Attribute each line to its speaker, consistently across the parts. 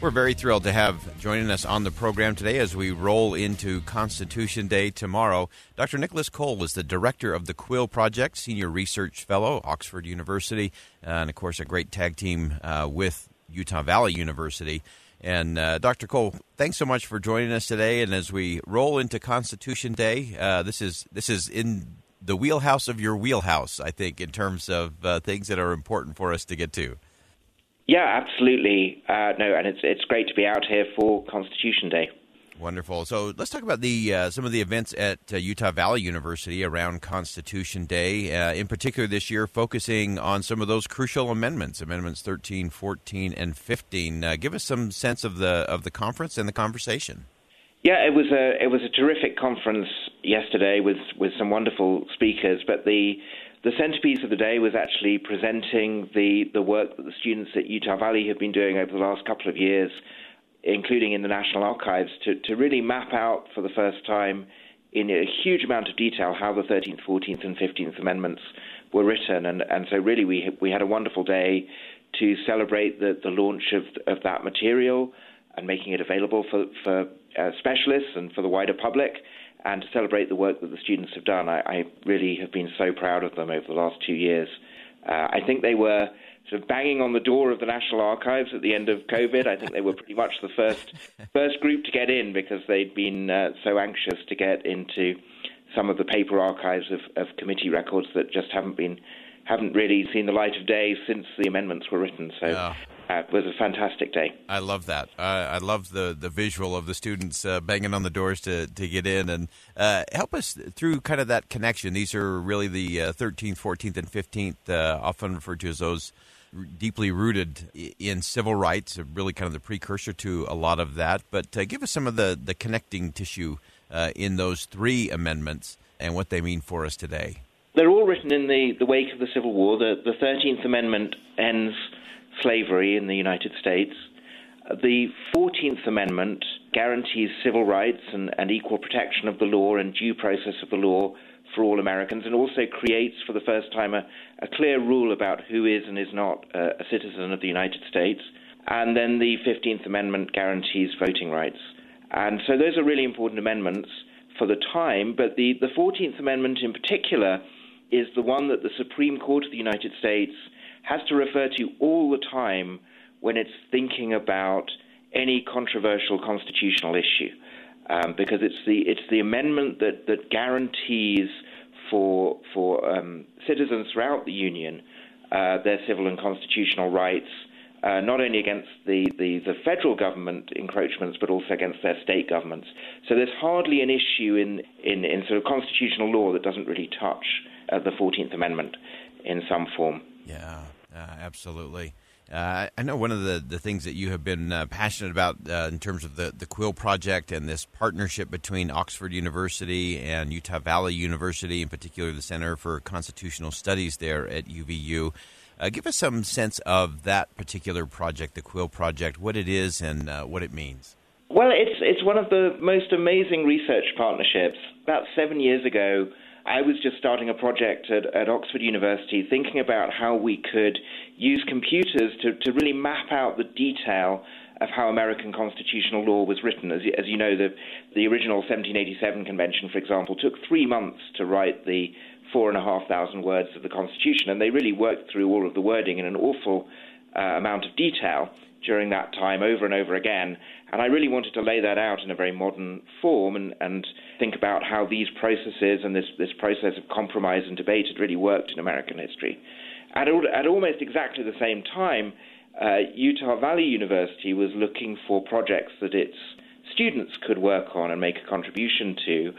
Speaker 1: We're very thrilled to have joining us on the program today as we roll into Constitution Day tomorrow. Dr. Nicholas Cole is the director of the Quill Project, senior research fellow, Oxford University, and of course, a great tag team uh, with Utah Valley University. And uh, Dr. Cole, thanks so much for joining us today. And as we roll into Constitution Day, uh, this is this is in the wheelhouse of your wheelhouse, I think, in terms of uh, things that are important for us to get to.
Speaker 2: Yeah, absolutely. Uh, no, and it's it's great to be out here for Constitution Day.
Speaker 1: Wonderful. So let's talk about the uh, some of the events at uh, Utah Valley University around Constitution Day, uh, in particular this year, focusing on some of those crucial amendments, amendments 13, 14, and 15. Uh, give us some sense of the of the conference and the conversation.
Speaker 2: Yeah, it was a it was a terrific conference yesterday with with some wonderful speakers, but the the centerpiece of the day was actually presenting the, the work that the students at Utah Valley have been doing over the last couple of years, including in the National Archives, to, to really map out for the first time in a huge amount of detail how the 13th, 14th, and 15th Amendments were written. And, and so, really, we, we had a wonderful day to celebrate the, the launch of, of that material and making it available for, for uh, specialists and for the wider public and to celebrate the work that the students have done. I, I really have been so proud of them over the last two years. Uh, I think they were sort of banging on the door of the National Archives at the end of COVID. I think they were pretty much the first first group to get in because they'd been uh, so anxious to get into some of the paper archives of, of committee records that just haven't been haven't really seen the light of day since the amendments were written. So yeah. Uh, was a fantastic day.
Speaker 1: I love that. Uh, I love the, the visual of the students uh, banging on the doors to, to get in and uh, help us through kind of that connection. These are really the 13th, uh, 14th, and 15th, uh, often referred to as those deeply rooted in civil rights, really kind of the precursor to a lot of that. But give us some of the, the connecting tissue in those three amendments and what they mean for us today.
Speaker 2: They're all written in the, the wake of the Civil War. The, the 13th Amendment ends slavery in the United States. The 14th Amendment guarantees civil rights and, and, equal protection of the law and due process of the law for all Americans, and also creates for the first time a, a clear rule about who is and is not a, a citizen of the United States. And then the 15th Amendment guarantees voting rights. And so those are really important amendments for the time, but the, the 14th Amendment in particular is the one that the Supreme Court of the United States has to refer to all the time when it's thinking about any controversial constitutional issue, um, because it's the it's the amendment that that guarantees for for um, citizens throughout the union uh, their civil and constitutional rights. Uh, not only against the, the, the, federal government encroachments, but also against their state governments. So there's hardly an issue in, in, in sort of constitutional law that doesn't really touch uh, the 14th Amendment in some form.
Speaker 1: Yeah, uh, absolutely. Uh, I know one of the, the things that you have been uh, passionate about uh, in terms of the, the Quill Project and this partnership between Oxford University and Utah Valley University, in particular the Center for Constitutional Studies there at UVU. Uh, give us some sense of that particular project, the Quill Project, what it is and uh, what it means.
Speaker 2: Well, it's, it's one of the most amazing research partnerships. About seven years ago, I was just starting a project at, at Oxford University thinking about how we could use computers to, to really map out the detail of how American constitutional law was written. As, as you know, the, the original 1787 convention, for example, took three months to write the four and a half thousand words of the Constitution, and they really worked through all of the wording in an awful uh, amount of detail during that time over and over again. And I really wanted to lay that out in a very modern form and, and think about how these processes and this, this process of compromise and debate had really worked in American history. At, at almost exactly the same time, uh, Utah Valley University was looking for projects that its students could work on and make a contribution to.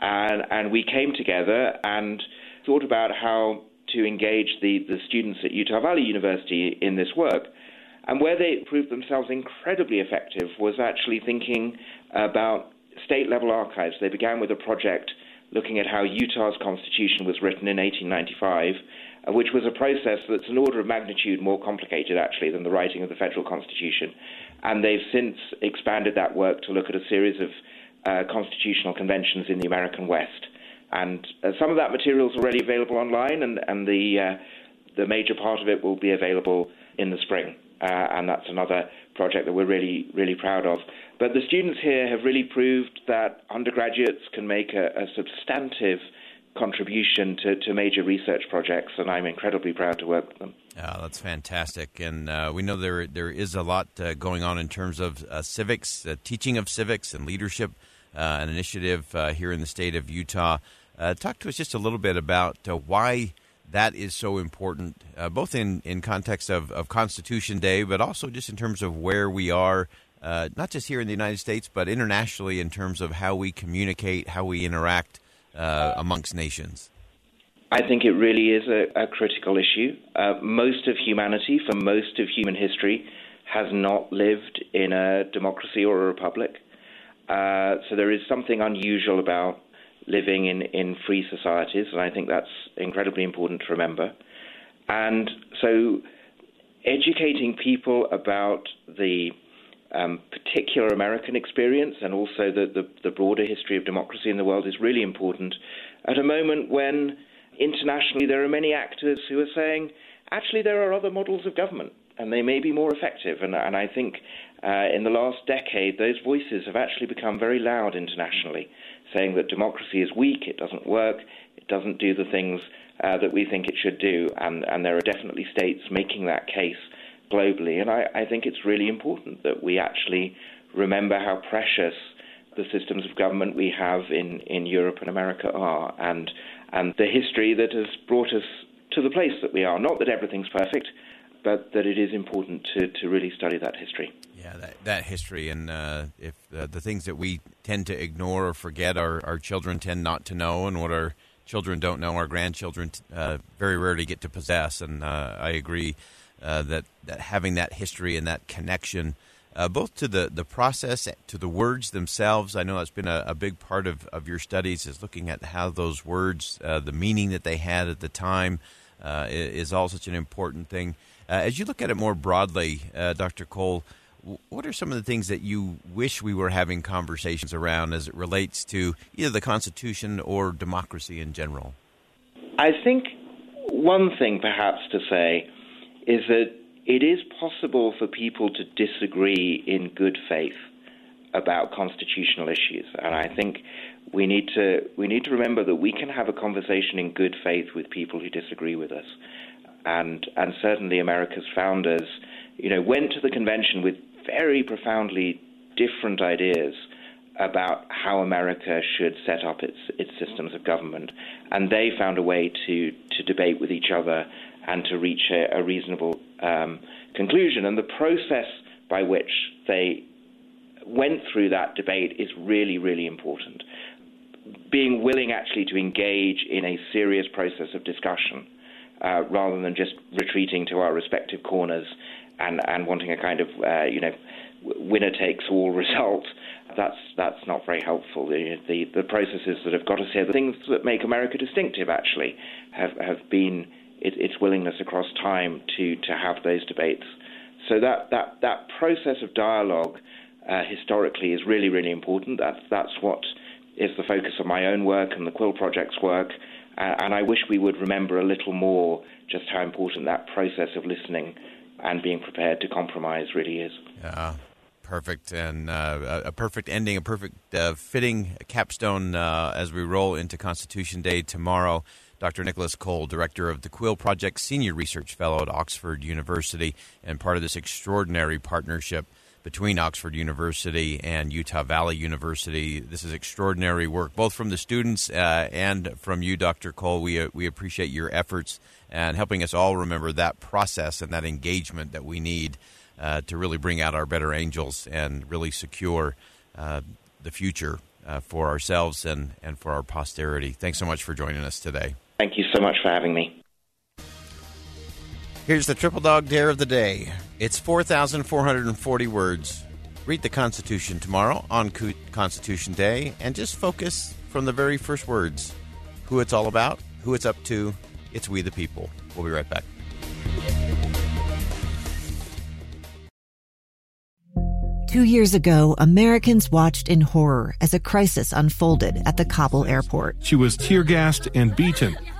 Speaker 2: And, and we came together and thought about how to engage the, the students at Utah Valley University in this work. And where they proved themselves incredibly effective was actually thinking about state level archives. They began with a project looking at how Utah's constitution was written in 1895, uh, which was a process that's an order of magnitude more complicated, actually, than the writing of the federal constitution. And they've since expanded that work to look at a series of uh, constitutional conventions in the American West. And uh, some of that material is already available online, and, and the, uh, the major part of it will be available in the spring. Uh, and that's another project that we're really, really proud of. But the students here have really proved that undergraduates can make a, a substantive contribution to, to major research projects, and I'm incredibly proud to work with them.
Speaker 1: Yeah, that's fantastic, and uh, we know there there is a lot uh, going on in terms of uh, civics, uh, teaching of civics, and leadership. Uh, an initiative uh, here in the state of Utah. talk to us just a little bit about why that is so important, uh, both in, in context of, of Constitution Day, but also just in terms of where we are, uh, not just here in the United States, but internationally in terms of how we communicate, how we interact uh, amongst nations?
Speaker 2: I think it really is a, a critical issue. Uh, most of humanity, for most of human history, has not lived in a democracy or a republic. Uh, so there is something unusual about living in, in free societies, and I think that's incredibly important to remember. And so, educating people about the um, particular American experience and also the, the, the broader history of democracy in the world is really important at a moment when internationally there are many actors who are saying, actually, there are other models of government and they may be more effective. And, and I think uh, in the last decade, those voices have actually become very loud internationally saying that democracy is weak, it doesn't work, it doesn't do the things uh, that we think it should do, and, and there are definitely states making that case globally. And I, I think it's really important that we actually remember how precious the systems of government we have in, in Europe and America are, and and the history that has brought us to the place that we are. Not that everything's perfect, but that it is important to, to really study that history.
Speaker 1: Yeah, that, that history, and uh, if uh, the things that we tend to ignore or forget, our, our children tend not to know, and what our children don't know, our grandchildren uh, very rarely get to possess. And uh, I agree uh, that, that having that history and that connection, both to the, the process, to the words themselves, I know that's been a, a big part of, of your studies, is looking at how those words, the meaning that they had at the time, is all such an important thing. Uh, as you look at it more broadly, uh, Dr. Cole, what are some of the things that you wish we were having conversations around as it relates to either the Constitution or democracy in general?
Speaker 2: I think one thing perhaps to say is that it is possible for people to disagree in good faith about constitutional issues, and I think we need to we need to remember that we can have a conversation in good faith with people who disagree with us, and and certainly America's founders, you know, went to the convention with very profoundly different ideas about how America should set up its its systems of government, and they found a way to to debate with each other and to reach a, a reasonable um, conclusion. And the process by which they went through that debate is really really important. Being willing actually to engage in a serious process of discussion. Uh, rather than just retreating to our respective corners and and wanting a kind of uh, you know winner takes all result. That's that's not very helpful. The, the, the processes that have got us here, the things that make America distinctive, actually, have have been it, its willingness across time to to have those debates. So that that that process of dialogue uh, historically is really really important. That's that's what is the focus of my own work and the Quill Project's work. And I wish we would remember a little more just how important that process of listening and being prepared to compromise really is.
Speaker 1: Yeah. Perfect, and uh, a perfect ending, a perfect uh, fitting capstone uh, as we roll into Constitution Day tomorrow. Dr. Nicholas Cole, director of the Quill Project, senior research fellow at Oxford University, and part of this extraordinary partnership between Oxford University and Utah Valley University. This is extraordinary work, both from the students uh, and from you, Dr. Cole. We, uh, we appreciate your efforts and helping us all remember that process and that engagement that we need uh, to really bring out our better angels and really secure uh, the future uh, for ourselves and, and for our posterity. Thanks so much for joining us today.
Speaker 2: Thank you so much for having me.
Speaker 1: Here's the triple dog dare of the day. It's 4,440 words. Read the Constitution tomorrow on Constitution Day and just focus from the very first words who it's all about, who it's up to. It's we the people. We'll be right back.
Speaker 3: Two years ago, Americans watched in horror as a crisis unfolded at the Kabul airport.
Speaker 4: She was tear gassed and beaten.